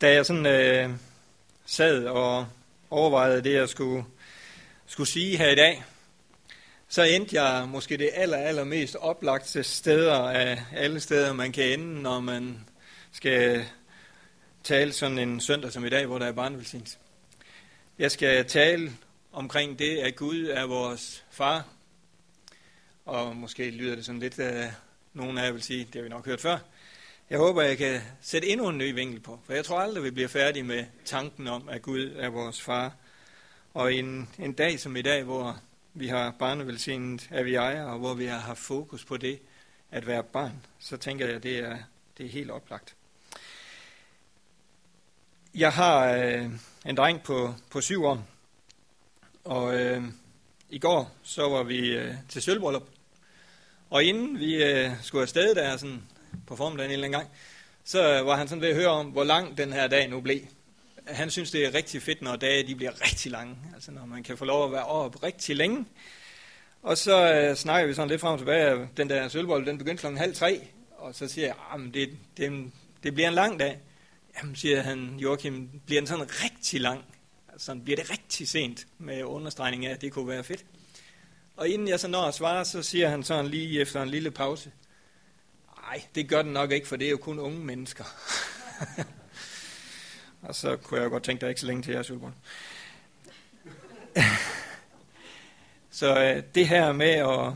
Da jeg sådan øh, sad og overvejede det, jeg skulle, skulle sige her i dag, så endte jeg måske det aller, aller mest oplagte steder af alle steder, man kan ende, når man skal tale sådan en søndag som i dag, hvor der er barnevelsignelse. Jeg skal tale omkring det, at Gud er vores far. Og måske lyder det sådan lidt, at nogen af jer vil sige, det har vi nok hørt før. Jeg håber, jeg kan sætte endnu en ny vinkel på, for jeg tror aldrig, vi bliver færdige med tanken om, at Gud er vores far. Og en, en dag som i dag, hvor vi har barnevelsignet, er vi ejer, og hvor vi har haft fokus på det at være barn, så tænker jeg, at det er, det er helt oplagt. Jeg har øh, en dreng på, på syv år, og øh, i går så var vi øh, til sølvbrøllup. Og inden vi øh, skulle afsted der sådan på formiddagen en eller anden gang, så var han sådan ved at høre om, hvor lang den her dag nu blev. Han synes, det er rigtig fedt, når dage de bliver rigtig lange. Altså når man kan få lov at være op rigtig længe. Og så øh, snakker vi sådan lidt frem og tilbage. Den der sølvbold, den begyndte klokken halv tre. Og så siger jeg, at ah, det, det, det bliver en lang dag. Jamen, siger han, Joachim, bliver den sådan rigtig lang? Altså, bliver det rigtig sent med understregning af, at det kunne være fedt? Og inden jeg så når at svare, så siger han sådan lige efter en lille pause, nej, det gør den nok ikke, for det er jo kun unge mennesker. og så kunne jeg godt tænke, dig ikke så længe til jeres julebord. så øh, det her med at,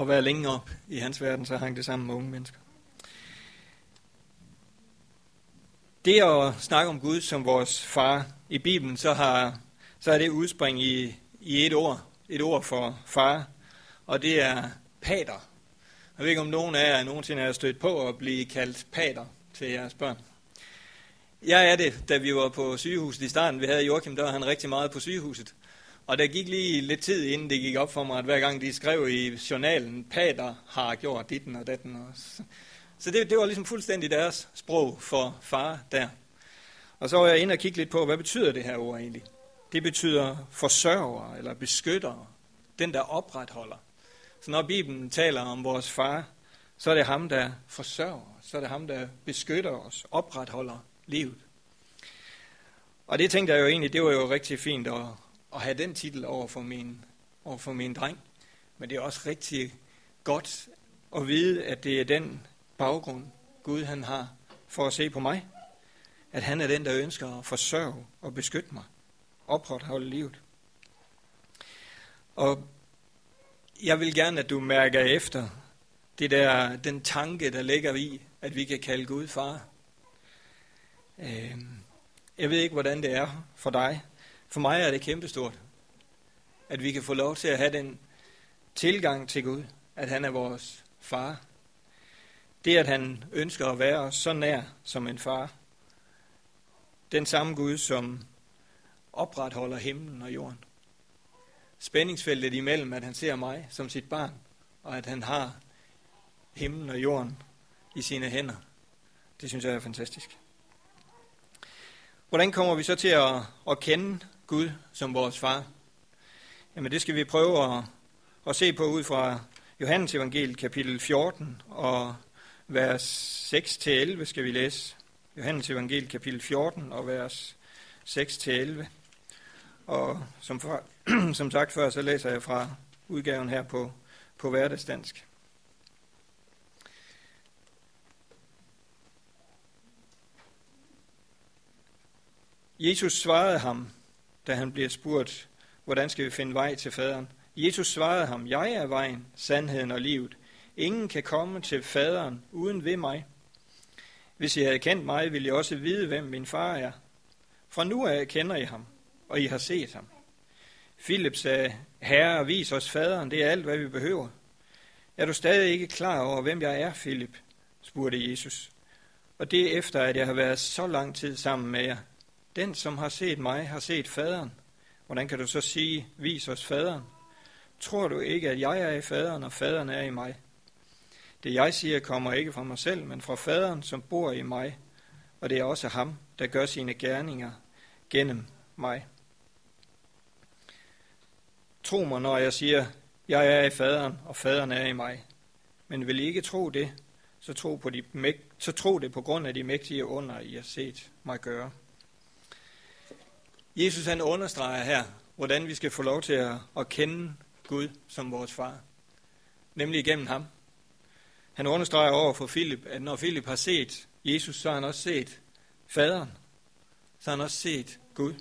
at være længe op i hans verden, så hang det sammen med unge mennesker. Det at snakke om Gud som vores far i Bibelen, så, har, så er det udspring i, i et ord. Et ord for far, og det er pater. Jeg ved ikke, om nogen af jer nogensinde er stødt på at blive kaldt pater til jeres børn. Jeg er det, da vi var på sygehuset i starten. Vi havde Joachim, der var han rigtig meget på sygehuset. Og der gik lige lidt tid, inden det gik op for mig, at hver gang de skrev i journalen, pater har gjort ditten og datten. Og så, så det, det var ligesom fuldstændig deres sprog for far der. Og så var jeg inde og kigge lidt på, hvad betyder det her ord egentlig? Det betyder forsørger eller beskytter, den der opretholder. Så når Bibelen taler om vores far, så er det ham, der forsørger, så er det ham, der beskytter os, opretholder livet. Og det tænkte jeg jo egentlig, det var jo rigtig fint at, at have den titel over for, min, over for min dreng. Men det er også rigtig godt at vide, at det er den baggrund, Gud han har for at se på mig. At han er den, der ønsker at forsørge og beskytte mig. Opretholde livet. Og jeg vil gerne, at du mærker efter det der, den tanke, der ligger i, at vi kan kalde Gud far. Øhm, jeg ved ikke, hvordan det er for dig. For mig er det kæmpestort, at vi kan få lov til at have den tilgang til Gud, at han er vores far. Det, at han ønsker at være os så nær som en far. Den samme Gud, som opretholder himlen og jorden. Spændingsfeltet imellem, at han ser mig som sit barn, og at han har himlen og jorden i sine hænder. Det synes jeg er fantastisk. Hvordan kommer vi så til at, at kende Gud som vores far? Jamen det skal vi prøve at, at se på ud fra Johannes evangeliet kapitel 14 og vers 6-11 skal vi læse. Johannes evangel kapitel 14 og vers 6-11. Og som, for, som sagt før, så læser jeg fra udgaven her på, på hverdagsdansk. Jesus svarede ham, da han bliver spurgt, hvordan skal vi finde vej til faderen? Jesus svarede ham, jeg er vejen, sandheden og livet. Ingen kan komme til faderen uden ved mig. Hvis I havde kendt mig, ville I også vide, hvem min far er. Fra nu af kender I ham, og I har set ham. Philip sagde, Herre, vis os faderen, det er alt, hvad vi behøver. Er du stadig ikke klar over, hvem jeg er, Philip? spurgte Jesus. Og det efter, at jeg har været så lang tid sammen med jer. Den, som har set mig, har set faderen. Hvordan kan du så sige, vis os faderen? Tror du ikke, at jeg er i faderen, og faderen er i mig? Det jeg siger kommer ikke fra mig selv, men fra faderen, som bor i mig, og det er også ham, der gør sine gerninger gennem mig. Tro mig, når jeg siger, jeg er i faderen, og faderen er i mig. Men vil I ikke tro det, så tro på de, så tro det på grund af de mægtige under, I har set mig gøre. Jesus han understreger her, hvordan vi skal få lov til at, at kende Gud som vores far. Nemlig igennem ham. Han understreger over for Filip, at når Filip har set Jesus, så har han også set faderen. Så har han også set Gud.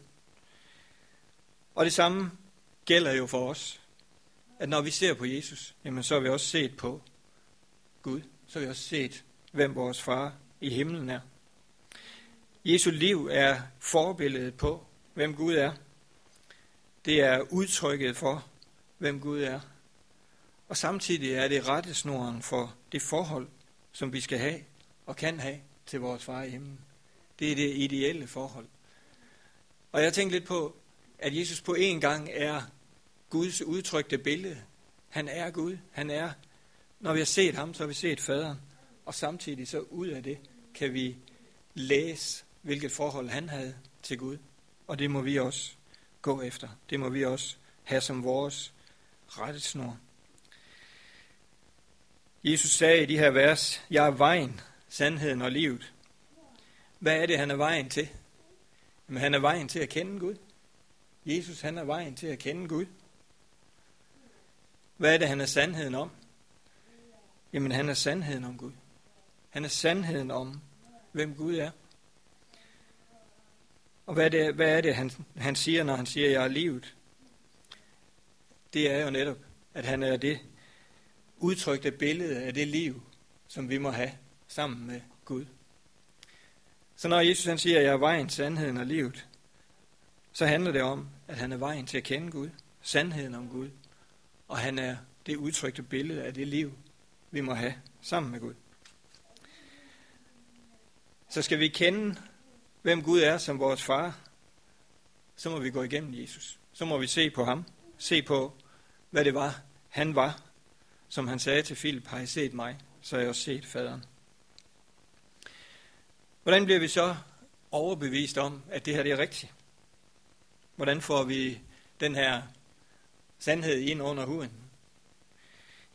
Og det samme gælder jo for os. At når vi ser på Jesus, jamen så har vi også set på Gud. Så har vi også set, hvem vores far i himlen er. Jesu liv er forbilledet på, hvem Gud er. Det er udtrykket for, hvem Gud er. Og samtidig er det rettesnoren for det forhold, som vi skal have og kan have til vores far i himlen. Det er det ideelle forhold. Og jeg tænkte lidt på, at Jesus på en gang er Guds udtrykte billede. Han er Gud. Han er, når vi har set ham, så har vi set faderen. Og samtidig så ud af det kan vi læse, hvilket forhold han havde til Gud. Og det må vi også gå efter. Det må vi også have som vores rettesnor. Jesus sagde i de her vers, jeg er vejen, sandheden og livet. Hvad er det, han er vejen til? Jamen, han er vejen til at kende Gud. Jesus, han er vejen til at kende Gud. Hvad er det, han er sandheden om? Jamen, han er sandheden om Gud. Han er sandheden om, hvem Gud er. Og hvad er det, hvad er det han, han siger, når han siger, jeg er livet? Det er jo netop, at han er det udtrykte billede af det liv, som vi må have sammen med Gud. Så når Jesus han siger, jeg er vejen, sandheden og livet, så handler det om, at han er vejen til at kende Gud, sandheden om Gud, og han er det udtrykte billede af det liv, vi må have sammen med Gud. Så skal vi kende, hvem Gud er som vores far, så må vi gå igennem Jesus. Så må vi se på ham, se på, hvad det var, han var, som han sagde til Philip, har I set mig, så har jeg også set faderen. Hvordan bliver vi så overbevist om, at det her det er rigtigt? Hvordan får vi den her sandhed ind under huden?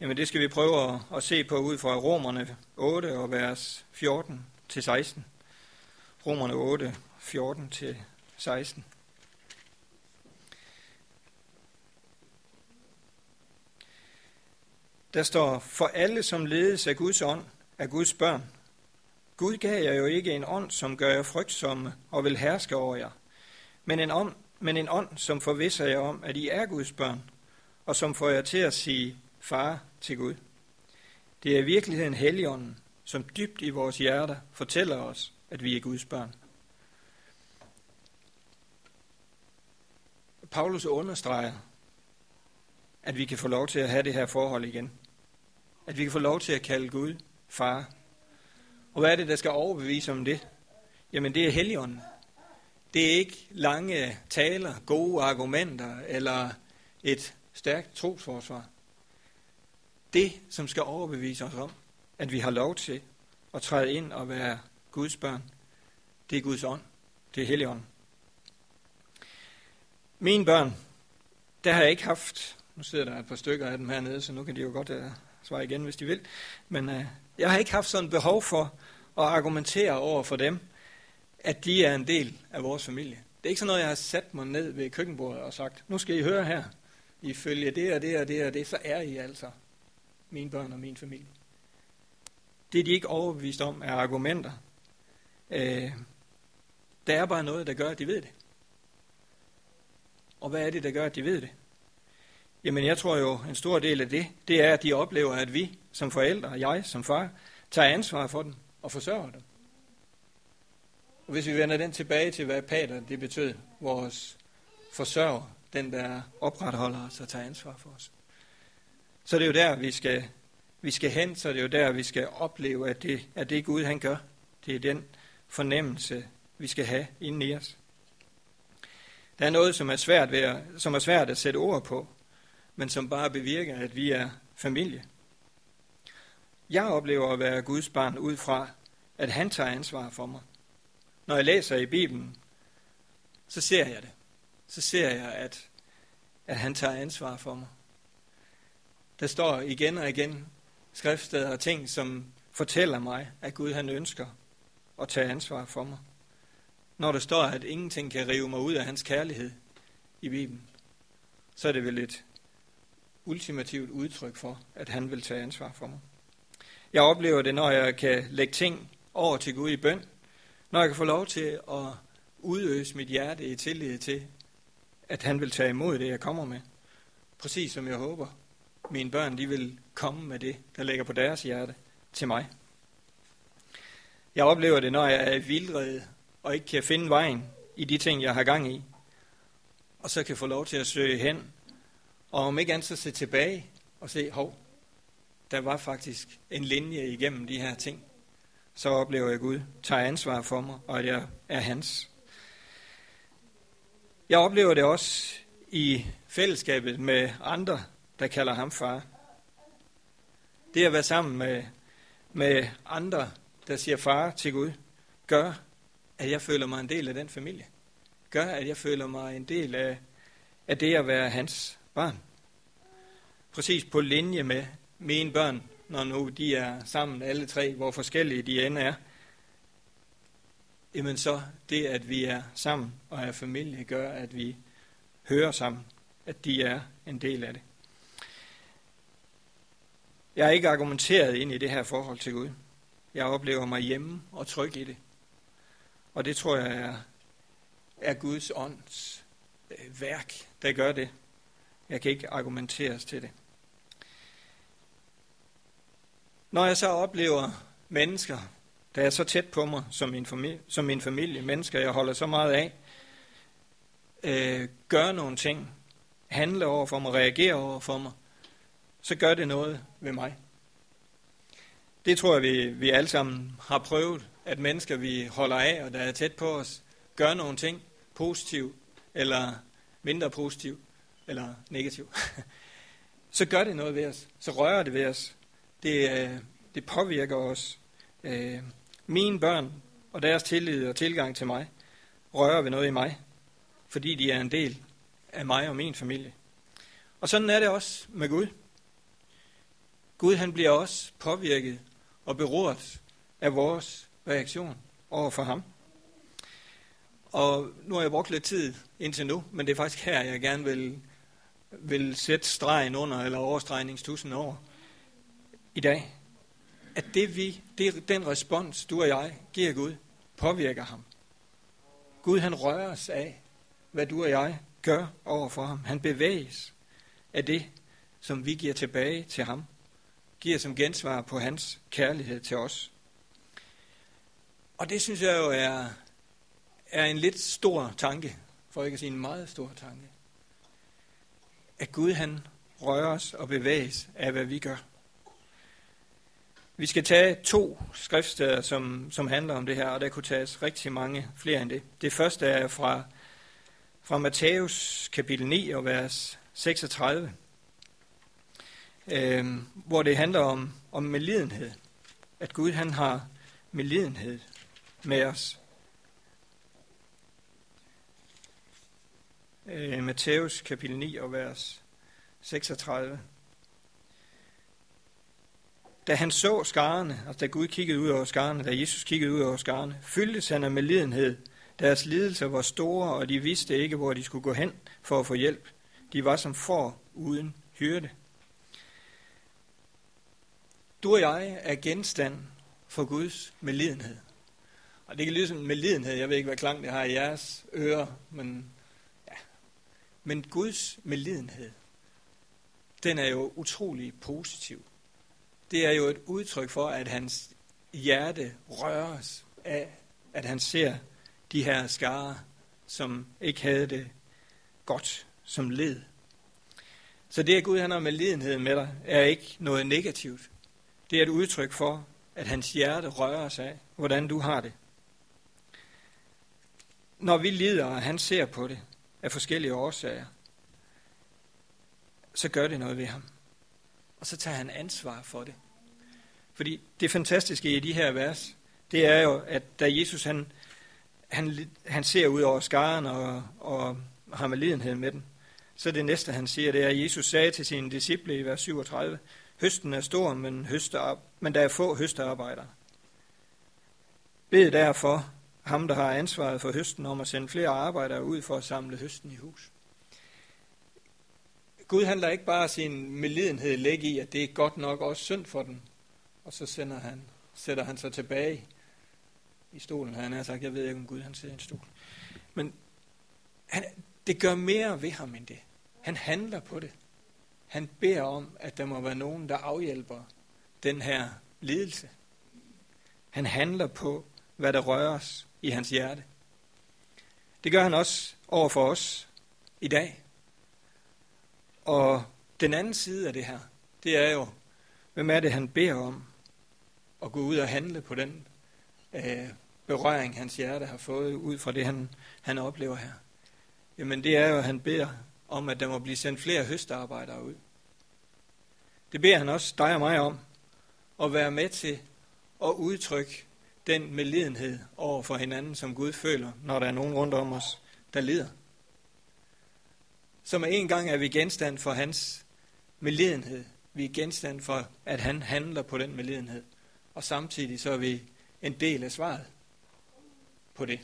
Jamen det skal vi prøve at, at se på ud fra Romerne 8 og vers 14 til 16. Romerne 8, 14 til 16. Der står, for alle som ledes af Guds ånd, er Guds børn. Gud gav jer jo ikke en ånd, som gør jer frygtsomme og vil herske over jer, men en ånd, men en ånd, som forvisser jer om, at I er Guds børn, og som får jer til at sige far til Gud. Det er i virkeligheden Helligånden, som dybt i vores hjerter fortæller os, at vi er Guds børn. Paulus understreger, at vi kan få lov til at have det her forhold igen. At vi kan få lov til at kalde Gud far. Og hvad er det, der skal overbevise om det? Jamen det er Helligånden. Det er ikke lange taler, gode argumenter eller et stærkt trosforsvar. Det, som skal overbevise os om, at vi har lov til at træde ind og være Guds børn, det er Guds ånd. Det er Helligånden. Mine børn, der har jeg ikke haft, nu sidder der et par stykker af dem hernede, så nu kan de jo godt uh, svare igen, hvis de vil, men uh, jeg har ikke haft sådan behov for at argumentere over for dem, at de er en del af vores familie. Det er ikke sådan noget, jeg har sat mig ned ved køkkenbordet og sagt, nu skal I høre her, ifølge det og det og det og det, så er I altså mine børn og min familie. Det er de ikke overbevist om er argumenter. Øh, der er bare noget, der gør, at de ved det. Og hvad er det, der gør, at de ved det? Jamen, jeg tror jo, en stor del af det, det er, at de oplever, at vi som forældre, og jeg som far, tager ansvar for dem og forsørger dem. Og hvis vi vender den tilbage til, hvad pater det betød, vores forsørger, den der opretholder os og tager ansvar for os. Så det er jo der, vi skal, vi skal hen, så det er jo der, vi skal opleve, at det, at det Gud, han gør. Det er den fornemmelse, vi skal have inden i os. Der er noget, som er svært, ved at, som er svært at sætte ord på, men som bare bevirker, at vi er familie. Jeg oplever at være Guds barn ud fra, at han tager ansvar for mig. Når jeg læser i Bibelen, så ser jeg det. Så ser jeg, at, at han tager ansvar for mig. Der står igen og igen skriftsteder og ting, som fortæller mig, at Gud han ønsker at tage ansvar for mig. Når der står, at ingenting kan rive mig ud af hans kærlighed i Bibelen, så er det vel et ultimativt udtryk for, at han vil tage ansvar for mig. Jeg oplever det, når jeg kan lægge ting over til Gud i bøn, når jeg kan få lov til at udøse mit hjerte i tillid til, at han vil tage imod det, jeg kommer med. Præcis som jeg håber, mine børn de vil komme med det, der ligger på deres hjerte til mig. Jeg oplever det, når jeg er vildrede og ikke kan finde vejen i de ting, jeg har gang i. Og så kan få lov til at søge hen, og om ikke andet så se tilbage og se, hov, der var faktisk en linje igennem de her ting. Så oplever jeg, at Gud tager ansvar for mig, og at jeg er hans. Jeg oplever det også i fællesskabet med andre, der kalder ham far. Det at være sammen med, med andre, der siger far til Gud, gør, at jeg føler mig en del af den familie. Gør, at jeg føler mig en del af, af det at være hans barn. Præcis på linje med mine børn, når nu de er sammen alle tre, hvor forskellige de end er. Jamen så det, at vi er sammen og er familie, gør, at vi hører sammen, at de er en del af det. Jeg har ikke argumenteret ind i det her forhold til Gud. Jeg oplever mig hjemme og tryg i det. Og det tror jeg er, er Guds ånds øh, værk, der gør det. Jeg kan ikke argumenteres til det. Når jeg så oplever mennesker, der er så tæt på mig som min familie, som min familie mennesker, jeg holder så meget af, øh, gør nogle ting, handle over for mig, reagere over for mig, så gør det noget ved mig. Det tror jeg, vi, vi alle sammen har prøvet, at mennesker, vi holder af, og der er tæt på os, gør nogle ting positivt, eller mindre positivt, eller negativt. så gør det noget ved os. Så rører det ved os. Det, øh, det påvirker os. Øh, mine børn og deres tillid og tilgang til mig rører ved noget i mig, fordi de er en del af mig og min familie. Og sådan er det også med Gud. Gud han bliver også påvirket og berørt af vores reaktion over for ham. Og nu har jeg brugt lidt tid indtil nu, men det er faktisk her, jeg gerne vil, vil sætte stregen under, eller overstregningstusen over i dag. At det vi, det, den respons, du og jeg giver Gud, påvirker ham. Gud han rører os af, hvad du og jeg gør over for ham. Han bevæges af det, som vi giver tilbage til ham. Giver som gensvar på hans kærlighed til os. Og det synes jeg jo er, er en lidt stor tanke, for ikke at sige en meget stor tanke. At Gud han rører os og bevæges af, hvad vi gør. Vi skal tage to skriftsteder, som, som handler om det her, og der kunne tages rigtig mange flere end det. Det første er fra, fra Matthæus kapitel 9 og vers 36, øh, hvor det handler om, om medlidenhed. At Gud han har medlidenhed med os. Øh, Matthæus kapitel 9 og vers 36. Da han så skarne, altså da Gud kiggede ud over skarne, da Jesus kiggede ud over skarne, fyldtes han af medlidenhed. Deres lidelser var store, og de vidste ikke, hvor de skulle gå hen for at få hjælp. De var som får uden hyrde. Du og jeg er genstand for Guds medlidenhed. Og det kan lyde som medlidenhed. Jeg ved ikke, hvad klang det har i jeres ører, men, ja. men Guds medlidenhed, den er jo utrolig positiv. Det er jo et udtryk for, at hans hjerte røres af, at han ser de her skare, som ikke havde det godt, som led. Så det, at Gud han har medlidenhed med dig, er ikke noget negativt. Det er et udtryk for, at hans hjerte rører sig af, hvordan du har det når vi lider, og han ser på det af forskellige årsager, så gør det noget ved ham. Og så tager han ansvar for det. Fordi det fantastiske i de her vers, det er jo, at da Jesus han, han, han ser ud over skaren og, og har lidenhed med den, så det næste han siger, det er, at Jesus sagde til sine disciple i vers 37, Høsten er stor, men, høster, men der er få høstearbejdere. Bed derfor ham, der har ansvaret for høsten, om at sende flere arbejdere ud for at samle høsten i hus. Gud handler ikke bare sin medlidenhed læg i, at det er godt nok også synd for den, og så sender han, sætter han sig tilbage i stolen. Han har sagt, jeg ved ikke, om Gud han sidder i en stol. Men han, det gør mere ved ham end det. Han handler på det. Han beder om, at der må være nogen, der afhjælper den her lidelse. Han handler på, hvad der røres i hans hjerte. Det gør han også over for os i dag. Og den anden side af det her, det er jo, hvem er det, han beder om at gå ud og handle på den øh, berøring, hans hjerte har fået ud fra det, han, han oplever her. Jamen det er jo, at han beder om, at der må blive sendt flere høstarbejdere ud. Det beder han også dig og mig om, at være med til at udtrykke den medlidenhed over for hinanden, som Gud føler, når der er nogen rundt om os, der lider. Så med en gang er vi genstand for hans medlidenhed. Vi er genstand for, at han handler på den medlidenhed. Og samtidig så er vi en del af svaret på det.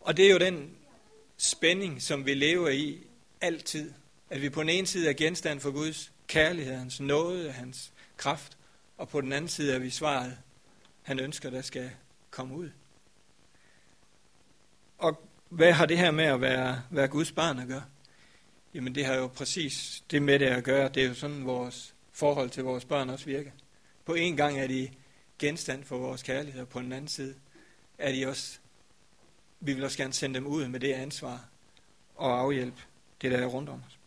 Og det er jo den spænding, som vi lever i altid. At vi på den ene side er genstand for Guds kærlighed, hans nåde, hans kraft, og på den anden side er vi svaret, han ønsker, der skal komme ud. Og hvad har det her med at være, være Guds barn at gøre? Jamen det har jo præcis det med det at gøre. Det er jo sådan, vores forhold til vores børn også virker. På en gang er de genstand for vores kærlighed, og på den anden side er de også, vi vil også gerne sende dem ud med det ansvar og afhjælpe det, der er rundt om os.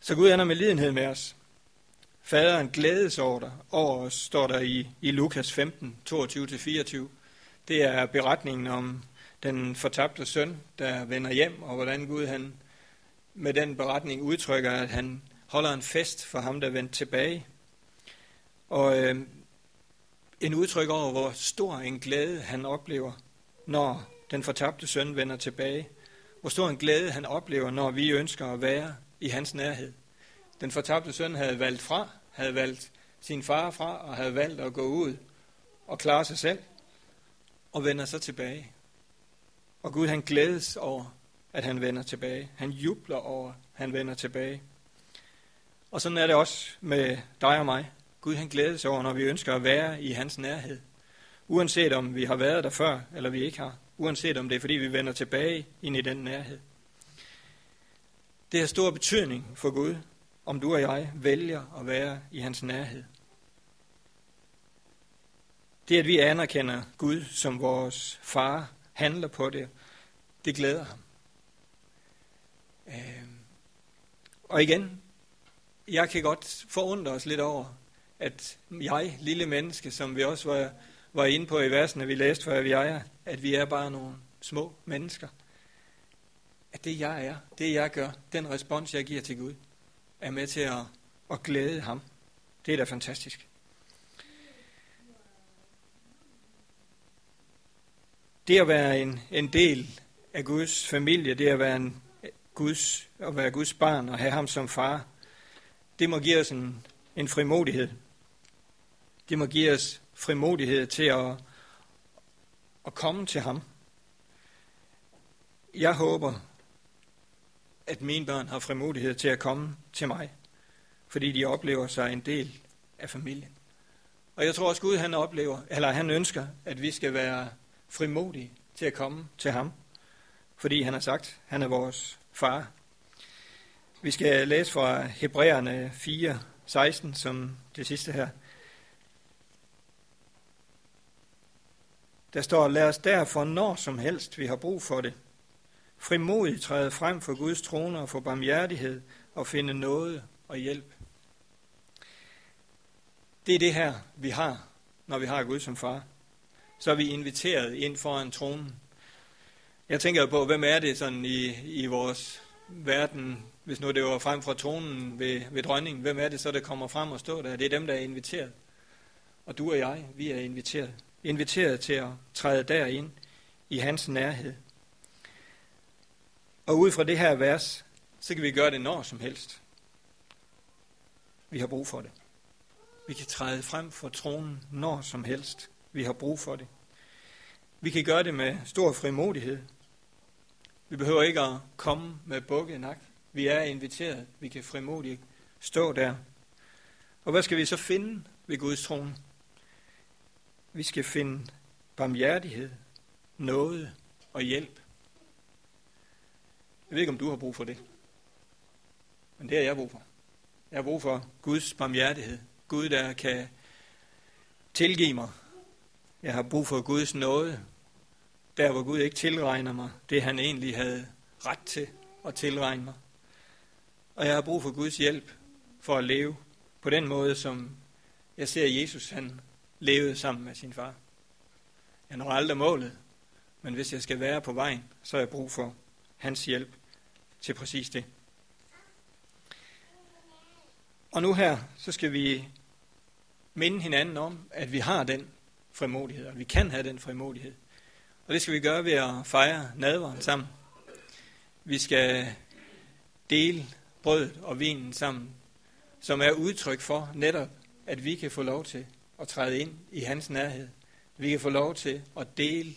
Så Gud er med lidenhed med os. Faderen glædes over, dig, over os, står der i, i Lukas 15, 22-24. Det er beretningen om den fortabte søn, der vender hjem, og hvordan Gud han med den beretning udtrykker, at han holder en fest for ham, der vendte tilbage. Og øh, en udtryk over, hvor stor en glæde han oplever, når den fortabte søn vender tilbage. Hvor stor en glæde han oplever, når vi ønsker at være i hans nærhed. Den fortabte søn havde valgt fra, havde valgt sin far fra, og havde valgt at gå ud og klare sig selv, og vender så tilbage. Og Gud han glædes over, at han vender tilbage. Han jubler over, at han vender tilbage. Og sådan er det også med dig og mig. Gud han glædes over, når vi ønsker at være i hans nærhed. Uanset om vi har været der før, eller vi ikke har. Uanset om det er, fordi vi vender tilbage ind i den nærhed. Det har stor betydning for Gud, om du og jeg vælger at være i hans nærhed. Det, at vi anerkender Gud som vores far, handler på det, det glæder ham. Øh, og igen, jeg kan godt forundre os lidt over, at jeg, lille menneske, som vi også var, var inde på i versene, vi læste før, vi er, at vi er bare nogle små mennesker. At det jeg er, det jeg gør, den respons jeg giver til Gud, er med til at, at glæde ham. Det er da fantastisk. Det at være en, en del af Guds familie, det at være, en, Guds, at være Guds barn og have ham som far, det må give os en, en frimodighed. Det må give os frimodighed til at, at komme til ham. Jeg håber, at mine børn har frimodighed til at komme til mig, fordi de oplever sig en del af familien. Og jeg tror også, Gud han oplever, eller han ønsker, at vi skal være frimodige til at komme til ham, fordi han har sagt, at han er vores far. Vi skal læse fra Hebræerne 4, 16, som det sidste her. Der står, lad os derfor når som helst vi har brug for det, frimodigt træde frem for Guds trone og få barmhjertighed og finde noget og hjælp. Det er det her, vi har, når vi har Gud som far. Så er vi inviteret ind foran tronen. Jeg tænker på, hvem er det sådan i, i vores verden, hvis nu det var frem fra tronen ved, ved dronningen, hvem er det så, der kommer frem og står der? Det er dem, der er inviteret. Og du og jeg, vi er inviteret. Inviteret til at træde derind i hans nærhed. Og ud fra det her vers, så kan vi gøre det når som helst. Vi har brug for det. Vi kan træde frem for tronen når som helst. Vi har brug for det. Vi kan gøre det med stor frimodighed. Vi behøver ikke at komme med bukket nak. Vi er inviteret. Vi kan frimodigt stå der. Og hvad skal vi så finde ved Guds trone? Vi skal finde barmhjertighed, noget og hjælp. Jeg ved ikke, om du har brug for det. Men det har jeg brug for. Jeg har brug for Guds barmhjertighed. Gud, der kan tilgive mig. Jeg har brug for Guds nåde. Der, hvor Gud ikke tilregner mig det, han egentlig havde ret til at tilregne mig. Og jeg har brug for Guds hjælp for at leve på den måde, som jeg ser Jesus, han levede sammen med sin far. Jeg når aldrig målet, men hvis jeg skal være på vejen, så har jeg brug for hans hjælp til præcis det. Og nu her, så skal vi minde hinanden om, at vi har den frimodighed, og vi kan have den frimodighed. Og det skal vi gøre ved at fejre nadveren sammen. Vi skal dele brødet og vinen sammen, som er udtryk for netop, at vi kan få lov til at træde ind i hans nærhed. Vi kan få lov til at dele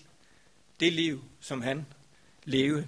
det liv, som han levede.